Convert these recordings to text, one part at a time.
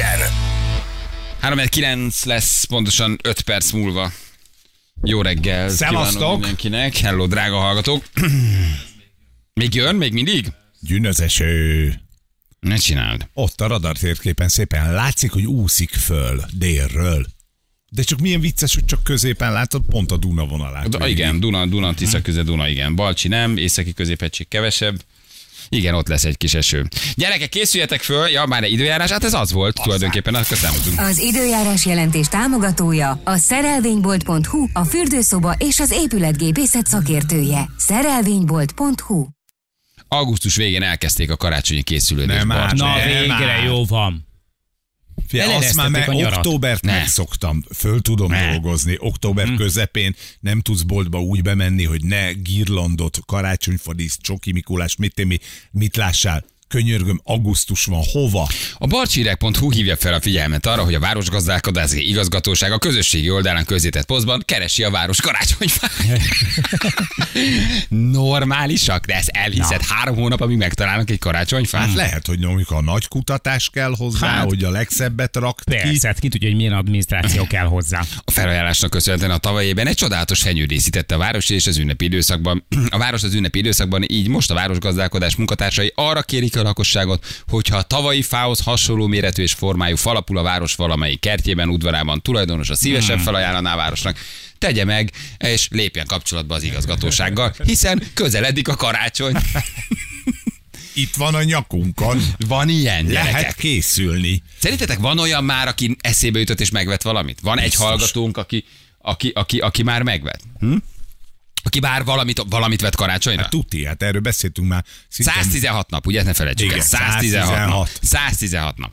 Budapesten. 3-9 lesz pontosan 5 perc múlva. Jó reggel. Szevasztok! mindenkinek. Hello, drága hallgatók. Még jön? Még mindig? Gyűnözeső. Ne csináld. Ott a radartérképen szépen látszik, hogy úszik föl délről. De csak milyen vicces, hogy csak középen látod, pont a Duna vonalát. Da, végig. igen, Duna, Duna, Tisza köze, Duna, igen. Balcsi nem, északi középhegység kevesebb. Igen, ott lesz egy kis eső. Gyerekek, készüljetek föl, ja, már egy időjárás, hát ez az volt tulajdonképpen, akkor számoltunk. Az időjárás jelentés támogatója a szerelvénybolt.hu, a fürdőszoba és az épületgépészet szakértője. Szerelvénybolt.hu Augusztus végén elkezdték a karácsonyi készülődést. Nem, már. Na végre jó van. Figyelj, azt már meg októbert Ne. megszoktam, föl tudom Ne. dolgozni. Október Hm. közepén nem tudsz boltba úgy bemenni, hogy ne girlandot, karácsonyfadísz, csoki Mikulás, mit, témi, mit lássál. Könyörgöm, augusztus van, hova? A barcsireg.hu hívja fel a figyelmet arra, hogy a Városgazdálkodási Igazgatóság a közösségi oldalán közzétett posztban keresi a város karácsonyfát. Normálisak, de ezt elhiszed három hónap, amíg megtalálnak egy karácsonyfát. Hát lehet, hogy amikor a nagy kutatás kell hozzá, Hát. hogy a legszebbet rakt ki. Persze, hát ki tudja, hogy milyen adminisztráció kell hozzá. A felajánlásnak köszönhetően a tavalyi évben egy csodálatos fenyő díszítette a város és az ünnepi időszakban. A város az ünnepi időszakban, így most a városgazdálkodás munkatársai arra kérik a lakosságot, hogyha a tavalyi fához hasonló méretű és formájú falapul a város valamelyik kertjében, udvarában tulajdonos a szívesen felajánlaná a városnak, tegye meg, és lépjen kapcsolatba az igazgatósággal, hiszen közeledik a karácsony. Itt van a nyakunkon. Van ilyen, Lehet gyerekek. készülni. Szerintetek van olyan már, aki eszébe jutott és megvett valamit? Van egy Biztos. hallgatónk, aki, aki, aki, aki már megvett? Hm? Aki már valamit, valamit vett karácsonyra? Hát tuti, hát erről beszéltünk már. szinte- 116 nap, ugye? Ne felejtsük el. Igen, 116 nap. 116. 116 nap.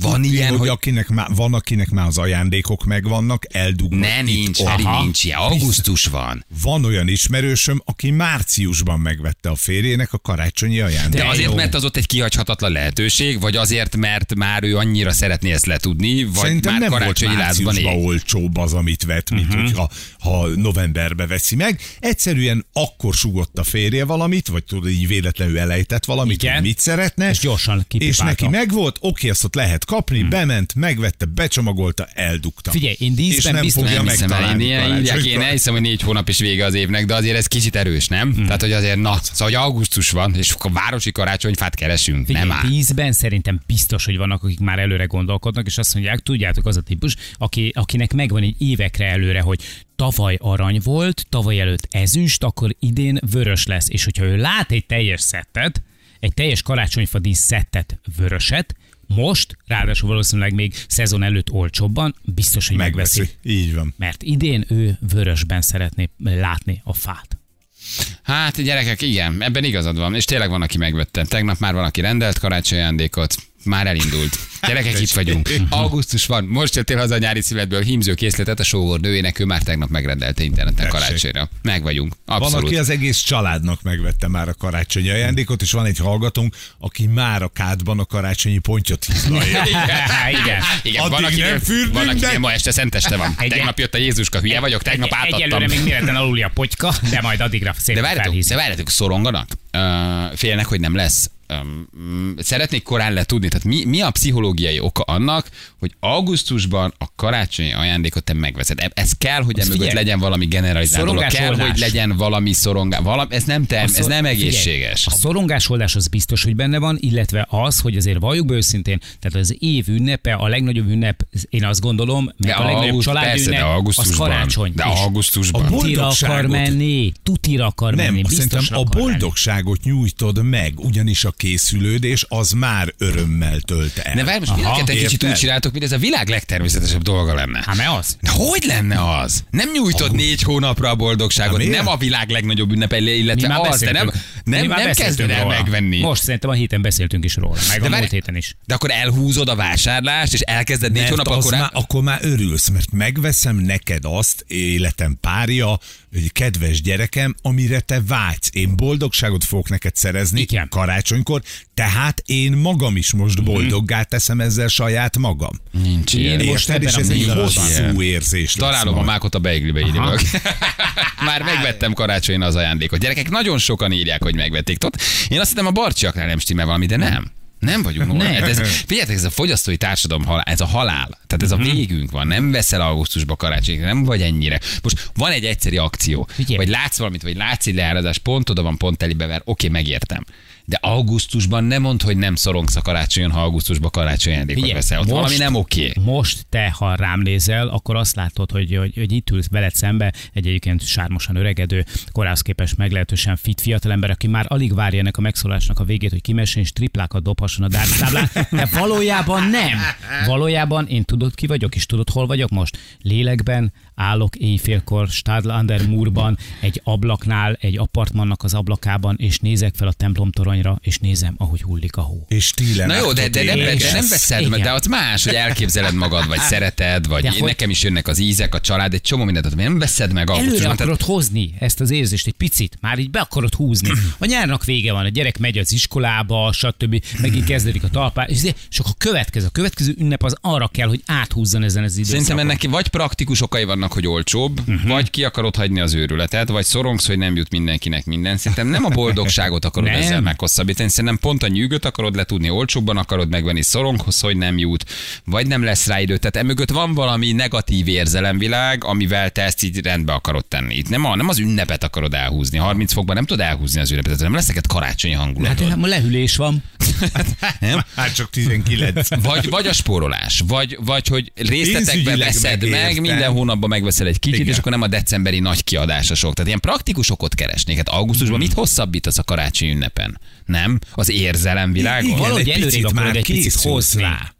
Van Tudni, ilyen, hogy, hogy... akinek már, van, akinek már az ajándékok megvannak, eldugnak. Ne, nincs. Feri, nincs ilyen. Augusztus van. Van olyan ismerősöm, aki márciusban megvette a férjének a karácsonyi ajándékot. De azért, mert az ott egy kihagyhatatlan lehetőség, vagy azért, mert már ő annyira szeretné ezt letudni, vagy Szerintem már nem volt karácsonyi lázban márciusban él. olcsóbb az, amit vett, mint uh-huh. hogyha ha novemberbe veszi meg. Egyszerűen akkor sugott a férje valamit, vagy tudod, így véletlenül elejtett valamit, Igen. hogy mit szeretne. És gyorsan És kipipálta. neki megvolt, oké, azt ott lehet kapni, hmm. bement, megvette, becsomagolta, eldugta. Figyelj, én díszben nem biztos- fogja Nem hiszem el, én ilyen írják, én elhiszem, hogy négy hónap is vége az évnek, de azért ez kicsit erős, nem? Hmm. Tehát, hogy azért, na, szóval, hogy augusztus van, és akkor városi karácsonyfát keresünk, Figyelj, nem áll. tízben szerintem biztos, hogy vannak, akik már előre gondolkodnak, és azt mondják, tudjátok, az a típus, aki, akinek megvan egy évekre előre, hogy tavaly arany volt, tavaly előtt ezüst, akkor idén vörös lesz. És hogyha ő lát egy teljes szettet, egy teljes karácsonyfa dísz szettet vöröset, most, ráadásul valószínűleg még szezon előtt olcsóbban, biztos, hogy megveszi. Megveszi. Így van. Mert idén ő vörösben szeretné látni a fát. Hát gyerekek, igen, ebben igazad van, és tényleg van, aki megvette. Tegnap már van, aki rendelt karácsonyi ajándékot, már elindult. Gyerekek, itt vagyunk. Augusztus van, most jöttél haza a nyári születből, hímző készletet a sógor nőjének, ő már tegnap megrendelte interneten Tessék. karácsonyra. Meg vagyunk. Van, Abszolút. aki az egész családnak megvette már a karácsonyi ajándékot, és van egy hallgatónk, aki már a kádban a karácsonyi pontyot hizlalja. Igen, igen. igen. Van, Addig akinél, nem fürdünk, van, akinél de- ma este szenteste van. Igen. Tegnap jött a Jézuska, hülye vagyok, tegnap Egy- átadtam. Egyelőre még méretlen aluli a potyka, de majd addigra De szépen várjátok, felhízik. de várjátok, szoronganak? Uh, félnek, hogy nem lesz. Um, szeretnék korán letudni, tehát mi, mi a pszichológiai oka annak, hogy augusztusban a karácsonyi ajándékot te megveszed? E- Ez kell, hogy emögött figyelj, legyen valami generalizáló, kell, szorongásoldás. hogy legyen valami szorongás. Valami, ez nem term, A ez szor- nem figyelj, egészséges. A szorongásoldás az biztos, hogy benne van, illetve az, hogy azért valljuk be őszintén, tehát az év ünnepe, a legnagyobb ünnep, én azt gondolom, meg De a legnagyobb auguszt- családi persze, de ünnep, az augusztusban. karácsony. De augusztusban. A Tutira akar menni, tutira akar Nem, menni, szerintem a boldogságot nyújtod meg, ugyanis a készülődés az már örömmel tölt el. De várj, most mind a Aha, ketten kicsit úgy csináltok, mint ez a világ legtermészetesebb dolga lenne. Hát mert az. De hogy lenne az? Nem nyújtod négy hónapra a boldogságot, miért? nem a világ legnagyobb ünnepe, illetve az, de nem, nem, nem kezded el megvenni. Most szerintem a héten beszéltünk is róla, meg a várj- múlt héten is. De akkor elhúzod a vásárlást, és elkezded négy Mert hónap akkor... már, akkor már örülsz, mert megveszem neked azt, életem párja, egy kedves gyerekem, amire te vágysz. Én boldogságot fogok neked szerezni Igen. karácsonykor, tehát én magam is most Mhm. boldoggá teszem ezzel saját magam. Nincs ilyen. Most ebben ez a egy hosszú érzés Találom a mákot a beiglibe írjuk. Már megvettem karácsonyin az ajándékot. Gyerekek nagyon sokan írják, hogy megvették. Tot, én azt hittem a barcsiaknál nem stimmel valami, de nem. Nem vagyunk Nem. normál. Ez, figyeljetek, ez a fogyasztói társadalom halál, ez a halál. Tehát ez a Mhm. végünk van. Nem veszel augusztusba karácsonyra, nem vagy ennyire. Most van egy egyszerű akció. Figyelj. Vagy látsz valamit, vagy látsz egy leárazás, pont oda van, pont telibe oké, megértem. De augusztusban nem mondd, hogy nem szorongsz a karácsonyon, ha augusztusban karácsony ajándékot Figyelj, veszel. Ott valami nem oké. Most te, ha rám nézel, akkor azt látod, hogy, hogy, hogy itt ülsz veled szembe egy egyébként sármosan öregedő, korához képest meglehetősen fit fiatalember, aki már alig várja ennek a megszólásnak a végét, hogy kimessen és triplákat dobhasson a dárctáblán, de valójában nem. Valójában én tudod ki vagyok, és tudod hol vagyok most? Lélekben állok éjfélkor Stadl under Murban, egy ablaknál, egy apartmannak az ablakában, és nézek fel a templom toronyra, és nézem, ahogy hullik a hó. És stílen. Na jó, de, de, nem, de nem veszed, igen. de ott más, hogy elképzeled magad, vagy szereted, vagy De én, hogy- nekem is jönnek az ízek, a család, egy csomó mindent, nem veszed meg Előre augusztusban. Tehát akarod hozni ezt az érzést egy picit, már így be akarod húzni. A nyárnak vége van, a gyerek megy az iskolába, stb. Megint kezdődik a talpá, és és akkor a következő, a következő ünnep az arra kell, hogy áthúzzon ezen az időszakon. Szerintem ennek vagy praktikus okai vannak, hogy olcsóbb, uh-huh. vagy ki akarod hagyni az őrületet, vagy szorongsz, hogy nem jut mindenkinek minden. Szerintem nem a boldogságot akarod Nem. ezzel meghosszabbítani, szerintem pont a nyűgöt akarod letudni, olcsóbban akarod megvenni, szoronghoz, hogy nem jut, vagy nem lesz rá idő. Tehát emögött van valami negatív érzelemvilág, amivel te ezt így rendbe akarod tenni. Itt nem, a, nem az ünnepet akarod elhúzni. 30 fokban nem tudod elhúzni az ünnepet, nem lesz neked karácsonyi Hát hangulatod. de ma lehűlés van. nem? Hát csak 19. Vagy, vagy a spórolás, vagy, vagy hogy részletekbe Pénzügyileg veszed meg, minden hónapban megveszel egy kicsit, Igen. és akkor nem a decemberi nagy kiadása sok. Tehát ilyen praktikus okot keresnék. Hát augusztusban mit hosszabbítasz a karácsonyi ünnepen? Nem? Az érzelem világon? Igen, Valahogy egy előrébb picit már egy picit rá.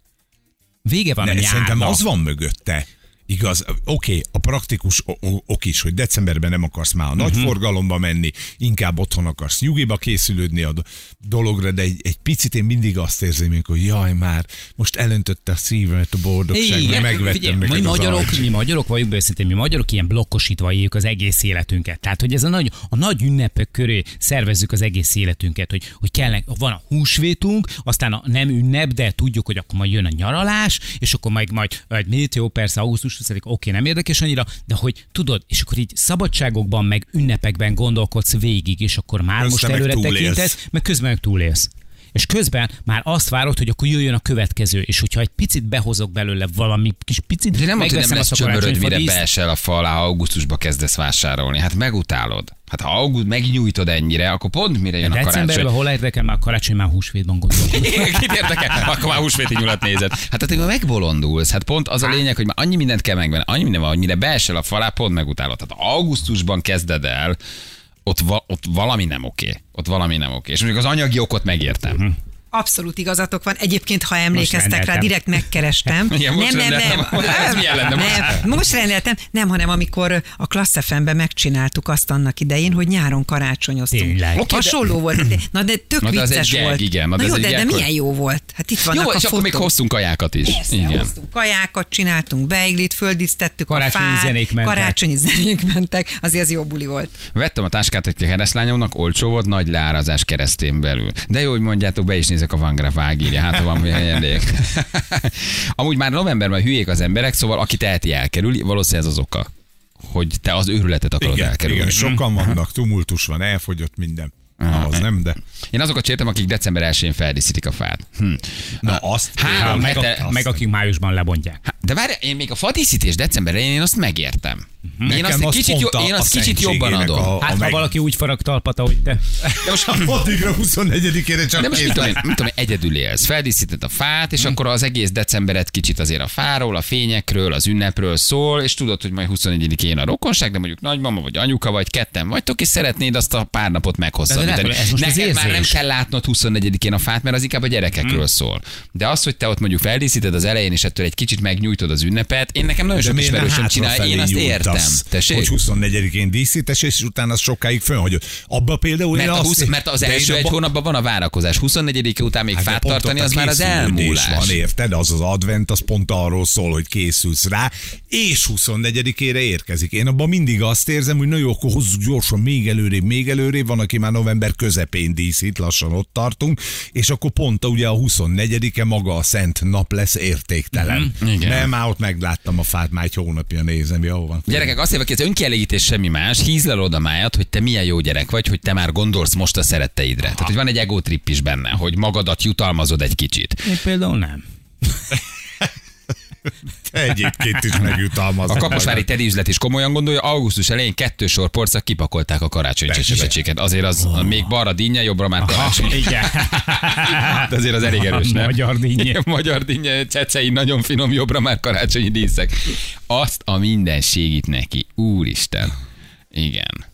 Vége van a Ne, szerintem nyárnak. az van mögötte. Igaz, oké, a praktikus ok is, hogy decemberben nem akarsz már a nagy Mhm. forgalomba menni, inkább otthon akarsz nyugiba készülődni a do- dologra, de egy, egy picit én mindig azt érzem, hogy jaj már, most elöntötte a szívemet a boldogság, mert megvettem figyelj, neked mi magyarok, mi magyarok vagyunk őszintén, mi magyarok ilyen blokkosítva éljük az egész életünket. Tehát, hogy ez a nagy, a nagy ünnepek köré szervezzük az egész életünket, hogy, hogy kellnek, van a húsvétunk, aztán a nem ünnep, de tudjuk, hogy akkor majd jön a nyaralás, és akkor majd, majd egy mit, jó, persze, augusztus 20 oké, nem érdekes annyira, de hogy tudod, és akkor így szabadságokban, meg ünnepekben gondolkodsz végig, és akkor már Közben most előre túlélsz. tekintesz, meg közben meg túlélsz. És közben már azt várod, hogy akkor jöjjön a következő, és hogyha egy picit behozok belőle valami kis picit, De nem mondod, hogy nem lesz a csömöröd, mire beesel a fa alá, ha augusztusba kezdesz vásárolni. Hát megutálod. Hát ha auguszt megnyújtod ennyire, akkor pont mire jön a Decemberben karácsony. hol érdekel már karácsony, már húsvétban gondolkodom. Igen, Kit érdekel? Akkor már húsvéti nyulat nézed. Hát tehát akkor megbolondulsz. Hát pont az a lényeg, hogy már annyi mindent kell megvenni, annyi minden van, hogy mire beesel a falá, pont megutálod. Tehát augusztusban kezded el, ott, va, ott valami nem oké. Ott valami nem oké. És mondjuk az anyagi okot megértem. Abszolút igazatok van. Egyébként, ha emlékeztek rá, direkt megkerestem. Igen, most nem, nem, nem. rendeltem. Ez milyen lenne most? nem. Most rendeltem. Nem, hanem amikor a Klassz FM-ben megcsináltuk azt annak idején, hogy nyáron karácsonyoztunk. Tényleg. Oké, Hasonló volt. De, na de tök Na, de az egy vicces gag, volt. igen, na, de jó, egy de, de gag, milyen jó volt. Hát itt vannak Jó, a és akkor még fotók. hoztunk kajákat is. Persze, Igen. hoztunk kajákat, csináltunk beiglit, földísztettük Karácsonyi a fát, zenék mentek. karácsonyi zenék mentek, azért az jó buli volt. Vettem a táskát egy keresztlányomnak, olcsó volt, nagy leárazás keresztén belül. De jó, hogy mondjátok, be is nézek a Van Graff ágírja, hát ha van mi ajándék. Amúgy már novemberben hülyék az emberek, szóval aki teheti elkerül, valószínűleg ez az oka hogy te az őrületet akarod Igen, elkerülni. igen, sokan vannak, tumultus van, elfogyott minden. Az nem, de... Én azokat sértem, akik december 1-én feldíszítik a fát. Hm. Na, azt... Három meg, hete, a, meg akik májusban lebontják. Há, De várj, én még a fadíszítés december én azt megértem. Én Nekem azt, egy az kicsit, a- én a azt kicsit jobban adom. a- Hát, ha meg- valaki úgy farag talpat, ahogy te. De most, Addigra 24-ére csak de most mit tudom, én, mit tudom, én, egyedül élsz. Feldíszíted a fát, és akkor az egész decemberet kicsit azért a fáról, a fényekről, az ünnepről szól, és tudod, hogy majd 24-én a rokonság, de mondjuk nagymama vagy anyuka vagy ketten vagytok, és szeretnéd azt a pár napot meghosszabbítani. De- de ez most Neked már nem kell látnod 24-én a fát, mert az inkább a gyerekekről szól. De az, hogy te ott mondjuk feldíszíted az elején, és ettől egy kicsit megnyújtod az ünnepet, én nekem nagyon De sok nem ismerősöm csinálja, én azt értem. Tessék? Hogy 24-én díszítés, és utána az sokáig fönhagyod. Abba például Mert, a azt... 20, mert az első egy abba- hónapban van a várakozás. 24 után még Hát fát tartani, az már az elmúlás. Van, érted? Az az advent, az pont arról szól, hogy készülsz rá, és 24-ére érkezik. Én abban mindig azt érzem, hogy na jó, akkor hozzuk gyorsan még előrébb, még előrébb, van, aki már november közepén díszít, lassan ott tartunk, és akkor pont a, ugye a 24-e maga a szent nap lesz értéktelen. Mhm, igen. Nem már ott megláttam a fát, már egy hónapja nézem, jó van. Gyerekek, azt hogy ez önkielégítés semmi más, hízlelod a májat, hogy te milyen jó gyerek vagy, hogy te már gondolsz most a szeretteidre. Tehát, hogy van egy ego trip is benne, hogy magadat jutalmazod egy kicsit. Én például nem. Egyébként is megjutalmaz. A kaposvári tedi üzlet is komolyan gondolja, augusztus elején kettő sor porcak kipakolták a karácsonyi csecsemecséket. Azért az még balra dinnye, jobbra már karácsony. Igen. De azért az elég erős, nem? Magyar dinnye. Magyar dinnye, csecei, nagyon finom, jobbra már karácsonyi díszek. Azt a minden segít neki. Úristen. Igen.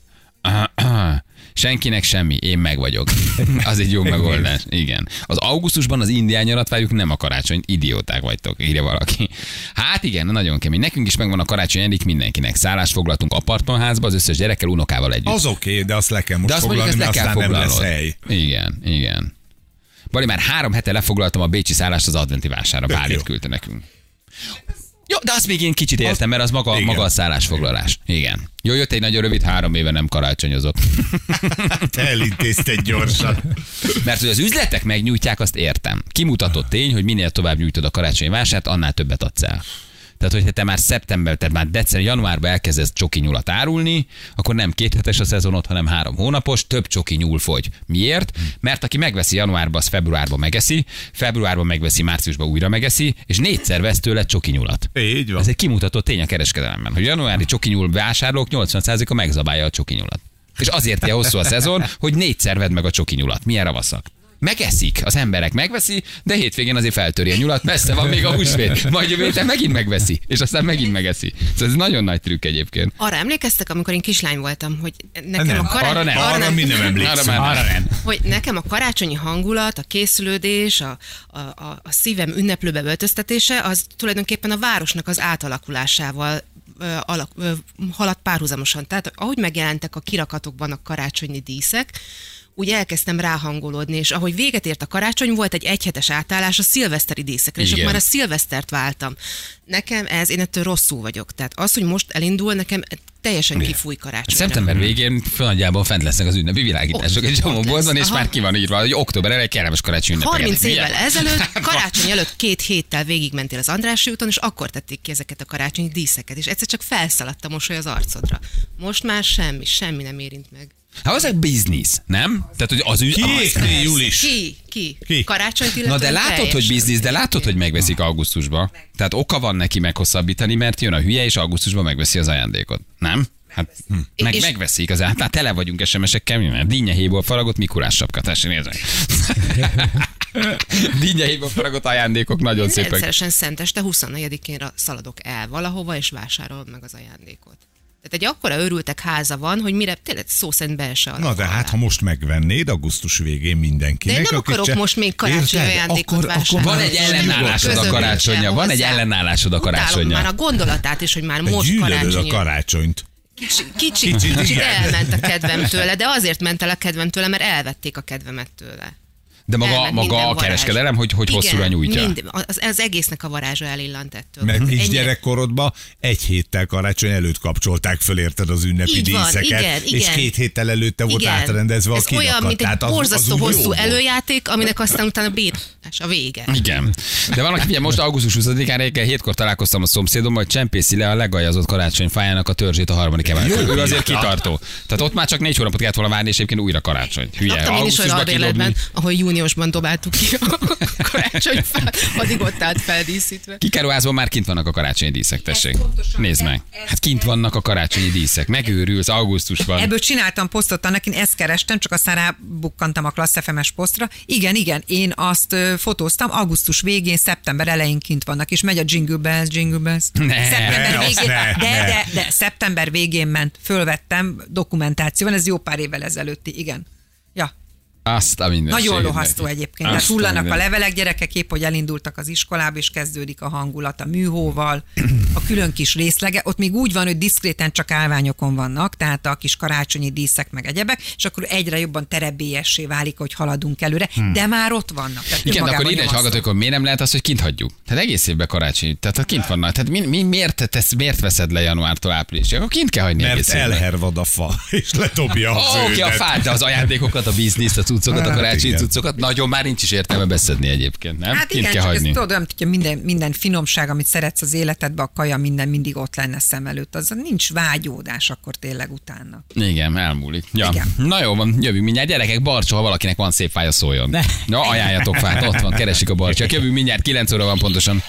Senkinek semmi, én meg vagyok. Az egy jó megoldás. Igen. Az augusztusban az indián nyarat várjuk, nem a karácsony. Idióták vagytok, írja valaki. Hát igen, nagyon kemény. Nekünk is megvan a karácsony egyik mindenkinek. Szállást foglaltunk apartmanházba, az összes gyerekkel, unokával együtt. Az oké, de azt le kell most De azt mondjuk, foglalni, ezt le mert kell aztán nem lesz foglalnod. hely. Igen, igen. Bali, már három hete lefoglaltam a bécsi szállást az adventi Bálint jó. küldte nekünk. Jó, de azt még én kicsit értem, mert az maga, Igen. maga a szállásfoglalás. Igen. Jó, jött egy nagyon rövid, három éve nem karácsonyozott. Te elintézted gyorsan. Mert hogy az üzletek megnyújtják, azt értem. Kimutatott tény, hogy minél tovább nyújtod a karácsonyi vásárt, annál többet adsz el. Tehát, hogyha te már szeptember, tehát már december, januárban elkezdesz csoki nyulat árulni, akkor nem két hetes a szezonod, hanem három hónapos, több csoki nyúl fogy. Miért? Mert aki megveszi januárban, az februárban megeszi, februárban megveszi, márciusban újra megeszi, és négyszer vesz tőle csoki nyulat. Így van. Ez egy kimutatott tény a kereskedelemben, hogy januári csoki nyúl vásárlók 80%-a megzabálja a csoki nyulat. És azért ilyen hosszú a szezon, hogy négyszer vedd meg a csoki nyulat. Milyen ravaszak. Megeszik, az emberek megveszi, de hétvégén azért feltöri a nyulat, messze van még a húsvét. Majd jövő héten megint megveszi, és aztán megint megeszi. Szóval ez nagyon nagy trükk egyébként. Arra emlékeztek, amikor én kislány voltam, hogy nekem Nem, a karácsony... arra nem. Arra mi nem Arra már Arra nem. hogy nekem a karácsonyi hangulat, a készülődés, a, a, a, a szívem ünneplőbe öltöztetése, az tulajdonképpen a városnak az átalakulásával alak, haladt párhuzamosan. Tehát ahogy megjelentek a kirakatokban a karácsonyi díszek, úgy elkezdtem ráhangolódni, és ahogy véget ért a karácsony, volt egy egyhetes átállás a szilveszteri díszekre, és Igen. akkor már a szilvesztert váltam. Nekem ez, én ettől rosszul vagyok. Tehát az, hogy most elindul, nekem teljesen kifúj karácsonyra. Szeptember végén fölnagyjából fent lesznek az ünnepi világítások egy csomó boltban, és Aha. már ki van írva, hogy október elején kellemes karácsony ünnepelgetik. 30 évvel Milyen? ezelőtt, karácsony előtt két héttel végigmentél az Andrássy úton, és akkor tették ki ezeket a karácsonyi díszeket, és egyszer csak felszaladt a mosoly az arcodra. Most már semmi, semmi nem érint meg. Hát az egy biznisz, nem? Tehát, hogy az ügy... Kiékné, Julis? Ki? Ki? Ki? Karácsonyt Na illetően de látod, hogy biznisz, de látod, hogy megveszik augusztusba. Tehát oka van neki meghosszabbítani, mert jön a hülye, és augusztusban megveszi az ajándékot. Nem? Hát meg, És- megveszik az át. Hát tele vagyunk SMS-ekkel, mert dinnyehéból faragott Mikulás sapka, tessék nézzek. dinnyehéból faragott ajándékok nagyon Én szépek. Rendszeresen szenteste 24-én ra- szaladok el valahova, és vásárolom meg az ajándékot. Tehát egy akkora örültek háza van, hogy mire tényleg szó szerint be se Na de hát, ha most megvennéd augusztus végén mindenkinek. De én nem akkor akarok se- most még karácsonyi Érted? ajándékot Akkor- akkor vásárolni. Van egy ellenállásod a karácsonya, van egy ellenállásod a karácsonya. már a gondolatát is, hogy már Te most karácsony. a karácsonyt. Kicsi, kicsi, Kicsit, kicsit elment a kedvem tőle, de azért ment el a kedvem tőle, mert elvették a kedvemet tőle. De maga, Elment maga a kereskedelem, hogy, hogy Igen, hosszúra nyújtja. Mind, az, az egésznek a varázsa elillant ettől. Mert is gyerekkorodban egy héttel karácsony előtt kapcsolták föl érted az ünnepi Így van, díszeket, igen, és igen. két héttel előtte volt átrendezve a Ez olyan, kirakat. mint egy Tehát az- az borzasztó úgy jó hosszú előjáték, aminek aztán utána bírás a vége. Igen. De van, aki, ugye most augusztus 20-án reggel hétkor találkoztam a szomszédommal, hogy csempészi le a legajazott karácsonyfájának a törzsét a harmadik emeletről. Ő azért kitartó. Tehát ott már csak négy hónapot kellett volna várni, és egyébként újra karácsony. Hülye. Laktam én is olyan Augusztusban albérletben, júniusban dobáltuk ki a karácsonyfát, addig ott állt feldíszítve. Kikeruházban már kint vannak a karácsonyi díszek, tessék. Nézd meg. Hát kint vannak a karácsonyi díszek. Megőrülsz augusztusban. Ebből csináltam posztot annak, én ezt kerestem, csak aztán rábukkantam a Klassz FM-es posztra. Igen, igen, én azt fotóztam, augusztus végén, szeptember elején kint vannak, és megy a Jingle Bells, Jingle Bells. Ne, szeptember azt végén, ne, de, ne. de, de, szeptember végén ment, fölvettem dokumentációban, ez jó pár évvel ezelőtti, igen. Ja, Azt a minden. nagyon lohasztó egyébként. Tehát Azt a hullanak a levelek, gyerekek épp, hogy elindultak az iskolába, és kezdődik a hangulat a műhóval, a külön kis részlege. Ott még úgy van, hogy diszkréten csak állványokon vannak, tehát a kis karácsonyi díszek meg egyebek, és akkor egyre jobban terebélyessé válik, hogy haladunk előre, de már ott vannak. Tehát Igen, akkor ide egy hallgató, hogy miért nem lehet az, hogy kint hagyjuk? Tehát egész évben karácsony. Tehát ha kint vannak. Tehát mi, mi, miért, tesz, miért veszed le januártól áprilisig? Akkor kint kell hagyni Mert egész elhervad a fa, és letobja az Ó, Oké, a ődet. fát, de az ajándékokat, a bizniszt, a cuccokat, a Hát karácsonyi igen. cuccokat. Nagyon már nincs is értelme beszedni egyébként, nem? Hát Kint igen, kell csak hagyni. ez tudod, olyan, hogyha minden, minden finomság, amit szeretsz az életedbe, a kaja, minden mindig ott lenne szem előtt. Az nincs vágyódás akkor tényleg utána. Igen, elmúlik. Ja. Igen. Na jó van, jövünk mindjárt. Gyerekek, Barcsa, ha valakinek van szép fája, szóljon. Ne. Ja, ajánljatok fát, ott van, keresik a Barcsa. Jövünk mindjárt, 9 óra van pontosan.